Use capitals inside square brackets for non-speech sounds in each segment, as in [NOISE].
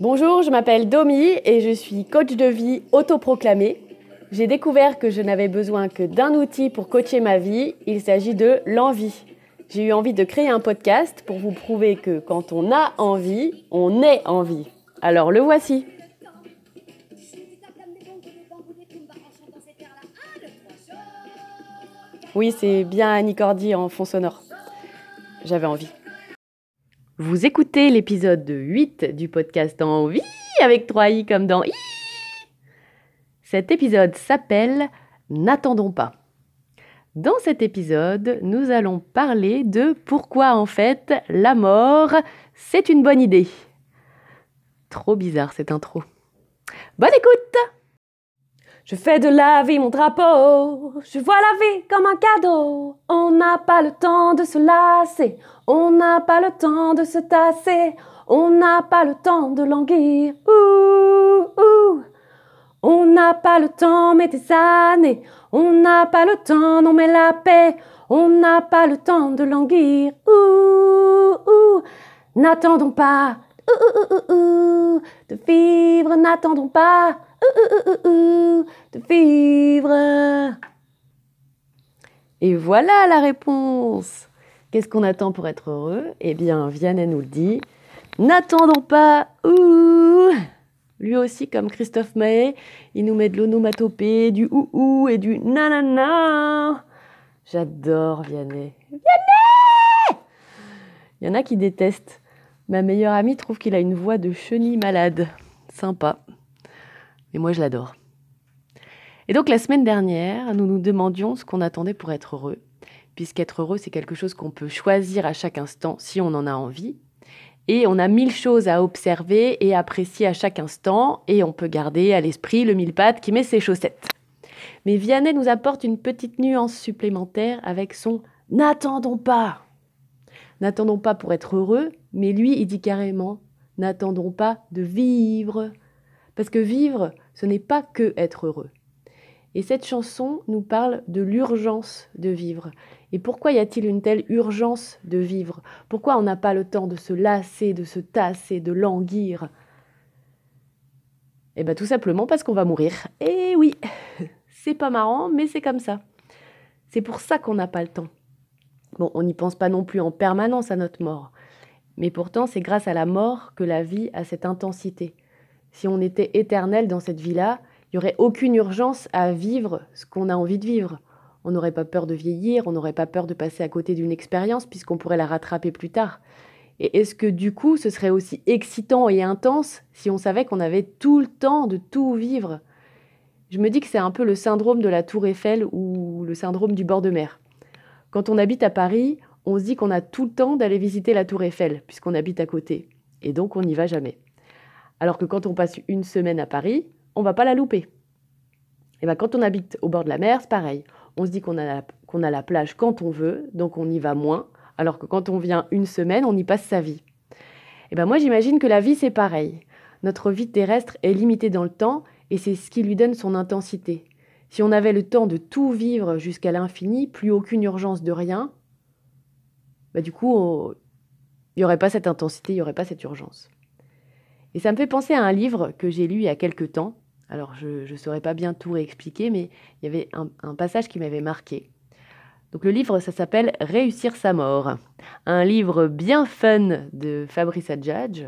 Bonjour, je m'appelle Domi et je suis coach de vie autoproclamé. J'ai découvert que je n'avais besoin que d'un outil pour coacher ma vie, il s'agit de l'envie. J'ai eu envie de créer un podcast pour vous prouver que quand on a envie, on est envie. Alors le voici. Oui, c'est bien Annie Cordy en fond sonore. J'avais envie. Vous écoutez l'épisode 8 du podcast Envie avec 3 i comme dans i. Cet épisode s'appelle N'attendons pas. Dans cet épisode, nous allons parler de pourquoi en fait la mort, c'est une bonne idée. Trop bizarre cette intro. Bonne écoute je fais de la vie mon drapeau, je vois la vie comme un cadeau. On n'a pas le temps de se lasser, on n'a pas le temps de se tasser, on n'a pas le temps de languir. Ouh, ouh. On n'a pas le temps, mais des années. On n'a pas le temps, non mais la paix. On n'a pas le temps de languir. Ouh, ouh. N'attendons pas. Ouh, ouh, ouh, de vivre, n'attendons pas de vivre. Et voilà la réponse. Qu'est-ce qu'on attend pour être heureux? Eh bien, Vianney nous le dit. N'attendons pas. Ouh Lui aussi, comme Christophe Mahé, il nous met de l'onomatopée, du ou et du nanana. J'adore Vianney. Vianney Il y en a qui détestent. Ma meilleure amie trouve qu'il a une voix de chenille malade. Sympa. Mais moi, je l'adore. Et donc, la semaine dernière, nous nous demandions ce qu'on attendait pour être heureux, puisqu'être heureux, c'est quelque chose qu'on peut choisir à chaque instant si on en a envie. Et on a mille choses à observer et apprécier à chaque instant, et on peut garder à l'esprit le mille pattes qui met ses chaussettes. Mais Vianney nous apporte une petite nuance supplémentaire avec son N'attendons pas. N'attendons pas pour être heureux, mais lui, il dit carrément N'attendons pas de vivre. Parce que vivre, ce n'est pas que être heureux. Et cette chanson nous parle de l'urgence de vivre. Et pourquoi y a-t-il une telle urgence de vivre? Pourquoi on n'a pas le temps de se lasser, de se tasser, de languir? Eh bien tout simplement parce qu'on va mourir. Et oui, [LAUGHS] c'est pas marrant, mais c'est comme ça. C'est pour ça qu'on n'a pas le temps. Bon, on n'y pense pas non plus en permanence à notre mort. Mais pourtant, c'est grâce à la mort que la vie a cette intensité si on était éternel dans cette vie-là, il n'y aurait aucune urgence à vivre ce qu'on a envie de vivre. On n'aurait pas peur de vieillir, on n'aurait pas peur de passer à côté d'une expérience puisqu'on pourrait la rattraper plus tard. Et est-ce que du coup ce serait aussi excitant et intense si on savait qu'on avait tout le temps de tout vivre? Je me dis que c'est un peu le syndrome de la tour Eiffel ou le syndrome du bord de mer. Quand on habite à Paris, on se dit qu'on a tout le temps d'aller visiter la tour Eiffel puisqu'on habite à côté. Et donc on n'y va jamais. Alors que quand on passe une semaine à Paris, on va pas la louper. Et ben quand on habite au bord de la mer, c'est pareil. On se dit qu'on a, a la plage quand on veut, donc on y va moins, alors que quand on vient une semaine, on y passe sa vie. Et ben moi j'imagine que la vie c'est pareil. Notre vie terrestre est limitée dans le temps et c'est ce qui lui donne son intensité. Si on avait le temps de tout vivre jusqu'à l'infini, plus aucune urgence de rien, bah du coup, il n'y aurait pas cette intensité, il n'y aurait pas cette urgence. Et ça me fait penser à un livre que j'ai lu il y a quelque temps. Alors, je ne saurais pas bien tout réexpliquer, mais il y avait un, passage qui m'avait marqué. Donc, le livre, ça s'appelle Réussir sa mort. Un livre bien fun de Fabrice Adjadj.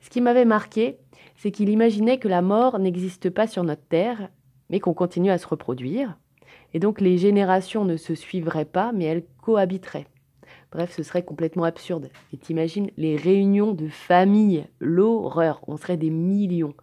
Ce qui m'avait marqué, c'est qu'il imaginait que la mort n'existe pas sur notre Terre, mais qu'on continue à se reproduire. Et donc, les générations ne se suivraient pas, mais elles cohabiteraient. Bref, ce serait complètement absurde. Et t'imagines les réunions de famille, l'horreur, on serait des millions.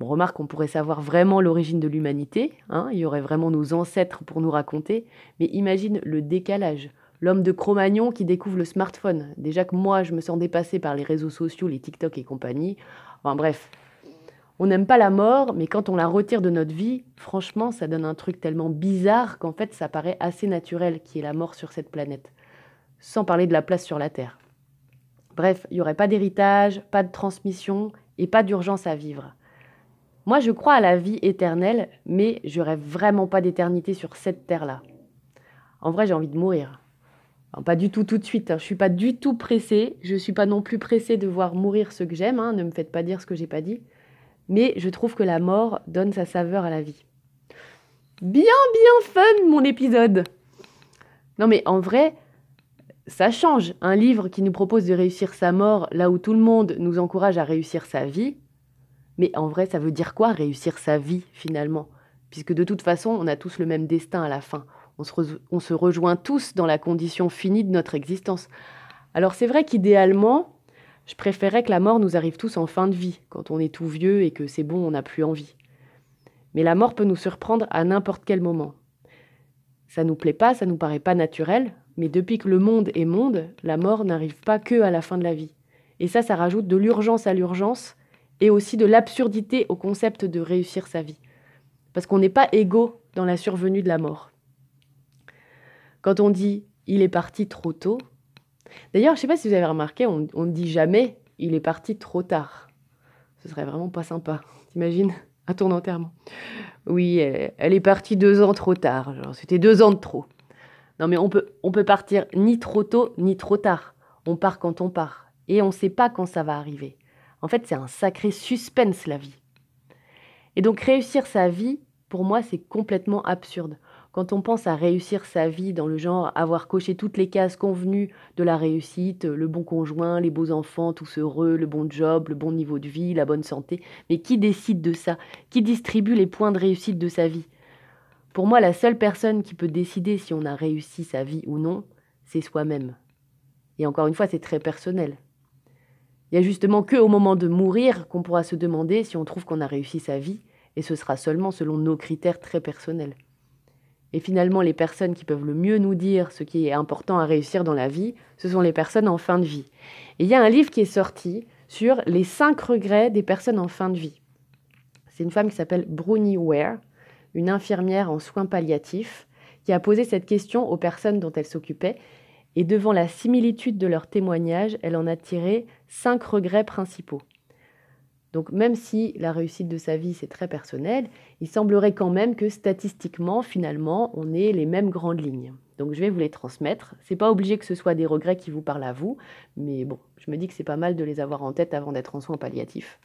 Bon, remarque, on pourrait savoir vraiment l'origine de l'humanité, hein, il y aurait vraiment nos ancêtres pour nous raconter, mais imagine le décalage. L'homme de Cro-Magnon qui découvre le smartphone. Déjà que moi, je me sens dépassée par les réseaux sociaux, les TikTok et compagnie. Enfin bref, on n'aime pas la mort, mais quand on la retire de notre vie, franchement, ça donne un truc tellement bizarre qu'en fait, ça paraît assez naturel qu'il y ait la mort sur cette planète sans parler de la place sur la Terre. Bref, il n'y aurait pas d'héritage, pas de transmission et pas d'urgence à vivre. Moi, je crois à la vie éternelle, mais je rêve vraiment pas d'éternité sur cette terre-là. En vrai, j'ai envie de mourir. pas du tout tout de suite, hein. je ne suis pas du tout pressée, je ne suis pas non plus pressée de voir mourir ceux que j'aime, hein. ne me faites pas dire ce que j'ai pas dit, mais je trouve que la mort donne sa saveur à la vie. Bien, bien fun mon épisode Non mais en vrai, ça change. Un livre qui nous propose de réussir sa mort là où tout le monde nous encourage à réussir sa vie, mais en vrai, ça veut dire quoi réussir sa vie finalement? Puisque de toute façon, on a tous le même destin à la fin on se, rejoint tous dans la condition finie de notre existence. Alors c'est vrai qu'idéalement, je préférerais que la mort nous arrive tous en fin de vie, quand on est tout vieux et que c'est bon, on n'a plus envie. Mais la mort peut nous surprendre à n'importe quel moment. Ça nous plaît pas, ça nous paraît pas naturel, mais depuis que le monde est monde, la mort n'arrive pas que à la fin de la vie. Et ça, ça rajoute de l'urgence à l'urgence et aussi de l'absurdité au concept de réussir sa vie. Parce qu'on n'est pas égaux dans la survenue de la mort. Quand on dit il est parti trop tôt, d'ailleurs, je ne sais pas si vous avez remarqué, on ne dit jamais il est parti trop tard. Ce serait vraiment pas sympa. T'imagines [LAUGHS] à ton enterrement Oui, elle, est partie deux ans trop tard. C'était deux ans de trop. Non, mais on peut, on peut partir ni trop tôt ni trop tard. On part quand on part. Et on ne sait pas quand ça va arriver. En fait, c'est un sacré suspense, la vie. Et donc, réussir sa vie, pour moi, c'est complètement absurde. Quand on pense à réussir sa vie dans le genre avoir coché toutes les cases convenues de la réussite, le bon conjoint, les beaux enfants, tous heureux, le bon job, le bon niveau de vie, la bonne santé, mais qui décide de ça? Qui distribue les points de réussite de sa vie? Pour moi, la seule personne qui peut décider si on a réussi sa vie ou non, c'est soi-même. Et encore une fois, c'est très personnel. Il y a justement que au moment de mourir qu'on pourra se demander si on trouve qu'on a réussi sa vie, et ce sera seulement selon nos critères très personnels. Et finalement, les personnes qui peuvent le mieux nous dire ce qui est important à réussir dans la vie, ce sont les personnes en fin de vie. Et il y a un livre qui est sorti sur les cinq regrets des personnes en fin de vie. C'est une femme qui s'appelle Bruni Ware, une infirmière en soins palliatifs, qui a posé cette question aux personnes dont elle s'occupait. Et devant la similitude de leurs témoignages, elle en a tiré cinq regrets principaux. Donc même si la réussite de sa vie, c'est très personnel, il semblerait quand même que statistiquement, finalement, on ait les mêmes grandes lignes. Donc je vais vous les transmettre. C'est pas obligé que ce soit des regrets qui vous parlent à vous, mais bon, je me dis que c'est pas mal de les avoir en tête avant d'être en soins palliatifs.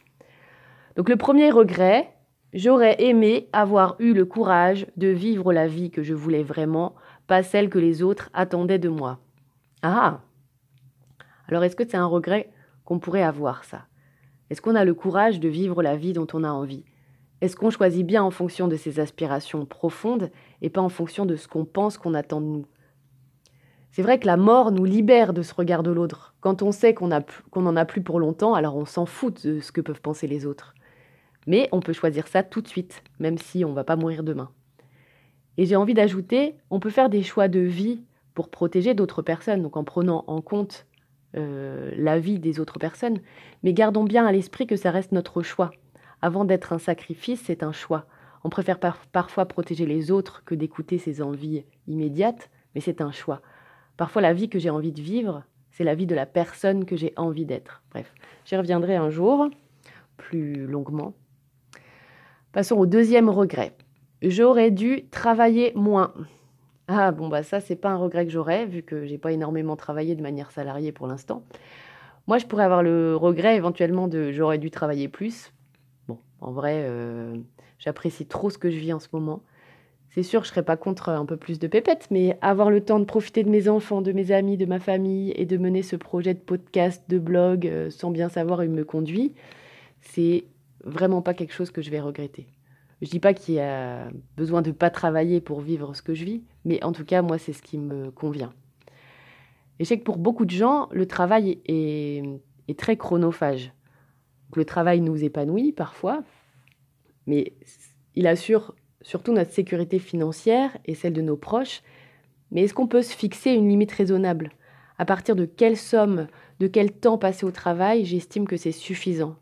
Donc le premier regret, j'aurais aimé avoir eu le courage de vivre la vie que je voulais vraiment, pas celle que les autres attendaient de moi. Ah Alors est-ce que c'est un regret qu'on pourrait avoir ça? Est-ce qu'on a le courage de vivre la vie dont on a envie? Est-ce qu'on choisit bien en fonction de ses aspirations profondes et pas en fonction de ce qu'on pense qu'on attend de nous? C'est vrai que la mort nous libère de ce regard de l'autre. Quand on sait qu'on n'en a plus pour longtemps, alors on s'en fout de ce que peuvent penser les autres. Mais on peut choisir ça tout de suite, même si on ne va pas mourir demain. Et j'ai envie d'ajouter, on peut faire des choix de vie pour protéger d'autres personnes, donc en prenant en compte euh, la vie des autres personnes, mais gardons bien à l'esprit que ça reste notre choix. Avant d'être un sacrifice, c'est un choix. On préfère parfois protéger les autres que d'écouter ses envies immédiates, mais c'est un choix. Parfois, la vie que j'ai envie de vivre, c'est la vie de la personne que j'ai envie d'être. Bref, j'y reviendrai un jour, plus longuement. Passons au deuxième regret. J'aurais dû travailler moins. Ah bon bah ça c'est pas un regret que j'aurais vu que j'ai pas énormément travaillé de manière salariée pour l'instant. Moi je pourrais avoir le regret éventuellement de j'aurais dû travailler plus. Bon en vrai euh, j'apprécie trop ce que je vis en ce moment. C'est sûr je serais pas contre un peu plus de pépettes mais avoir le temps de profiter de mes enfants, de mes amis, de ma famille et de mener ce projet de podcast, de blog euh, sans bien savoir où il me conduit, c'est vraiment pas quelque chose que je vais regretter. Je dis pas qu'il y a besoin de pas travailler pour vivre ce que je vis, mais en tout cas, moi, c'est ce qui me convient. Et je sais que pour beaucoup de gens, le travail est, très chronophage. le travail nous épanouit parfois, mais il assure surtout notre sécurité financière et celle de nos proches. Mais est-ce qu'on peut se fixer une limite raisonnable? À partir de quelle somme, de quel temps passé au travail, j'estime que c'est suffisant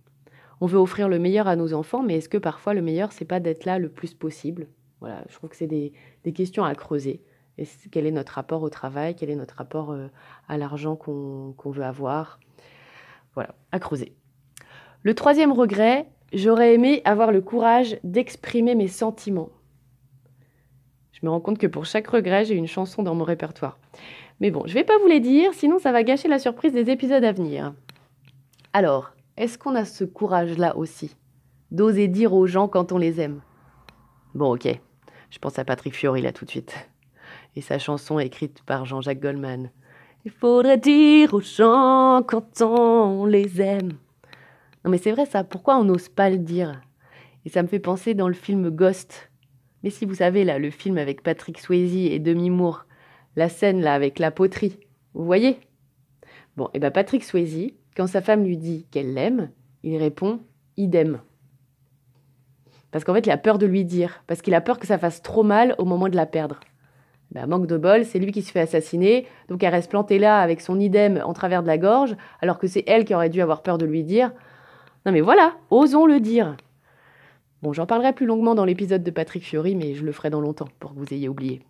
on veut offrir le meilleur à nos enfants, mais est-ce que parfois le meilleur, c'est pas d'être là le plus possible? Voilà, je trouve que c'est des, questions à creuser. Quel est notre rapport au travail? Quel est notre rapport euh, à l'argent qu'on veut avoir? Voilà, à creuser. Le troisième regret, j'aurais aimé avoir le courage d'exprimer mes sentiments. Je me rends compte que pour chaque regret, j'ai une chanson dans mon répertoire. Mais bon, je vais pas vous les dire, sinon ça va gâcher la surprise des épisodes à venir. Alors, est-ce qu'on a ce courage-là aussi? D'oser dire aux gens quand on les aime Bon, ok. Je pense à Patrick Fiori là tout de suite. Et sa chanson écrite par Jean-Jacques Goldman. Il faudrait dire aux gens quand on les aime. Non mais c'est vrai ça, pourquoi on n'ose pas le dire? Et ça me fait penser dans le film Ghost. Mais si vous savez là, le film avec Patrick Swayze et Demi Moore, la scène là avec la poterie, vous voyez? Bon, et ben Patrick Swayze, quand sa femme lui dit qu'elle l'aime, il répond idem. Parce qu'en fait, il a peur de lui dire, parce qu'il a peur que ça fasse trop mal au moment de la perdre. Ben, manque de bol, c'est lui qui se fait assassiner, donc elle reste plantée là avec son idem en travers de la gorge, alors que c'est elle qui aurait dû avoir peur de lui dire. Non mais voilà, osons le dire. Bon, j'en parlerai plus longuement dans l'épisode de Patrick Fiori, mais je le ferai dans longtemps pour que vous ayez oublié.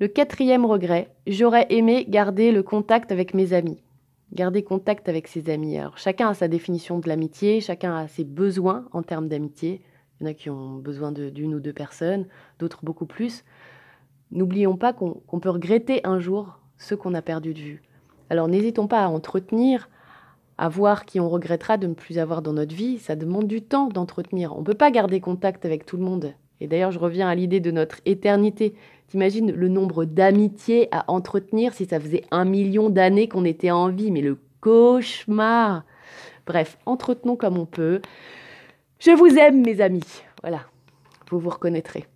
Le quatrième regret, j'aurais aimé garder le contact avec mes amis. Garder contact avec ses amis. Alors, chacun a sa définition de l'amitié, chacun a ses besoins en termes d'amitié. Il y en a qui ont besoin d'une ou deux personnes, d'autres beaucoup plus. N'oublions pas qu'on peut regretter un jour ce qu'on a perdu de vue. Alors n'hésitons pas à entretenir, à voir qui on regrettera de ne plus avoir dans notre vie. Ça demande du temps d'entretenir. On ne peut pas garder contact avec tout le monde. Et d'ailleurs, je reviens à l'idée de notre éternité. T'imagines le nombre d'amitiés à entretenir si ça faisait un million d'années qu'on était en vie, mais le cauchemar. Bref, entretenons comme on peut. Je vous aime, mes amis. Voilà, vous vous reconnaîtrez.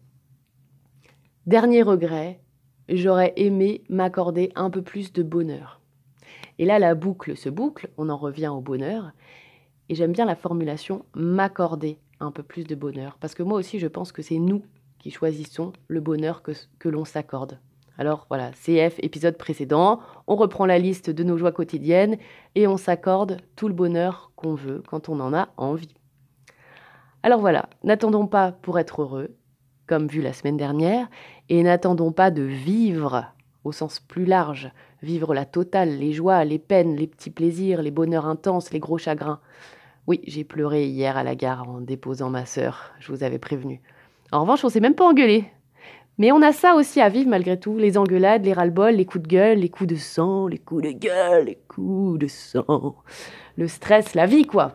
Dernier regret, j'aurais aimé m'accorder un peu plus de bonheur. Et là, la boucle se boucle, on en revient au bonheur. Et j'aime bien la formulation m'accorder un peu plus de bonheur. Parce que moi aussi, je pense que c'est nous qui choisissons le bonheur que, que l'on s'accorde. Alors voilà, CF, épisode précédent, on reprend la liste de nos joies quotidiennes et on s'accorde tout le bonheur qu'on veut quand on en a envie. Alors voilà, n'attendons pas pour être heureux, comme vu la semaine dernière, et n'attendons pas de vivre au sens plus large, vivre la totale, les joies, les peines, les petits plaisirs, les bonheurs intenses, les gros chagrins. Oui, j'ai pleuré hier à la gare en déposant ma sœur, je vous avais prévenu. En revanche, on s'est même pas engueulé. Mais on a ça aussi à vivre malgré tout, les engueulades, les ras-le-bol, les coups de gueule, les coups de sang, les coups de gueule, les coups de sang, le stress, la vie quoi.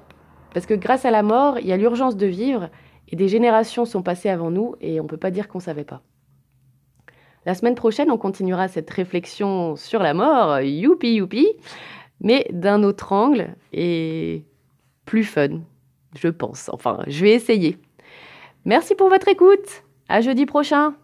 Parce que grâce à la mort, il y a l'urgence de vivre et des générations sont passées avant nous et on ne peut pas dire qu'on savait pas. La semaine prochaine, on continuera cette réflexion sur la mort, youpi youpi, mais d'un autre angle et plus fun, je pense. Enfin, je vais essayer. Merci pour votre écoute. À jeudi prochain.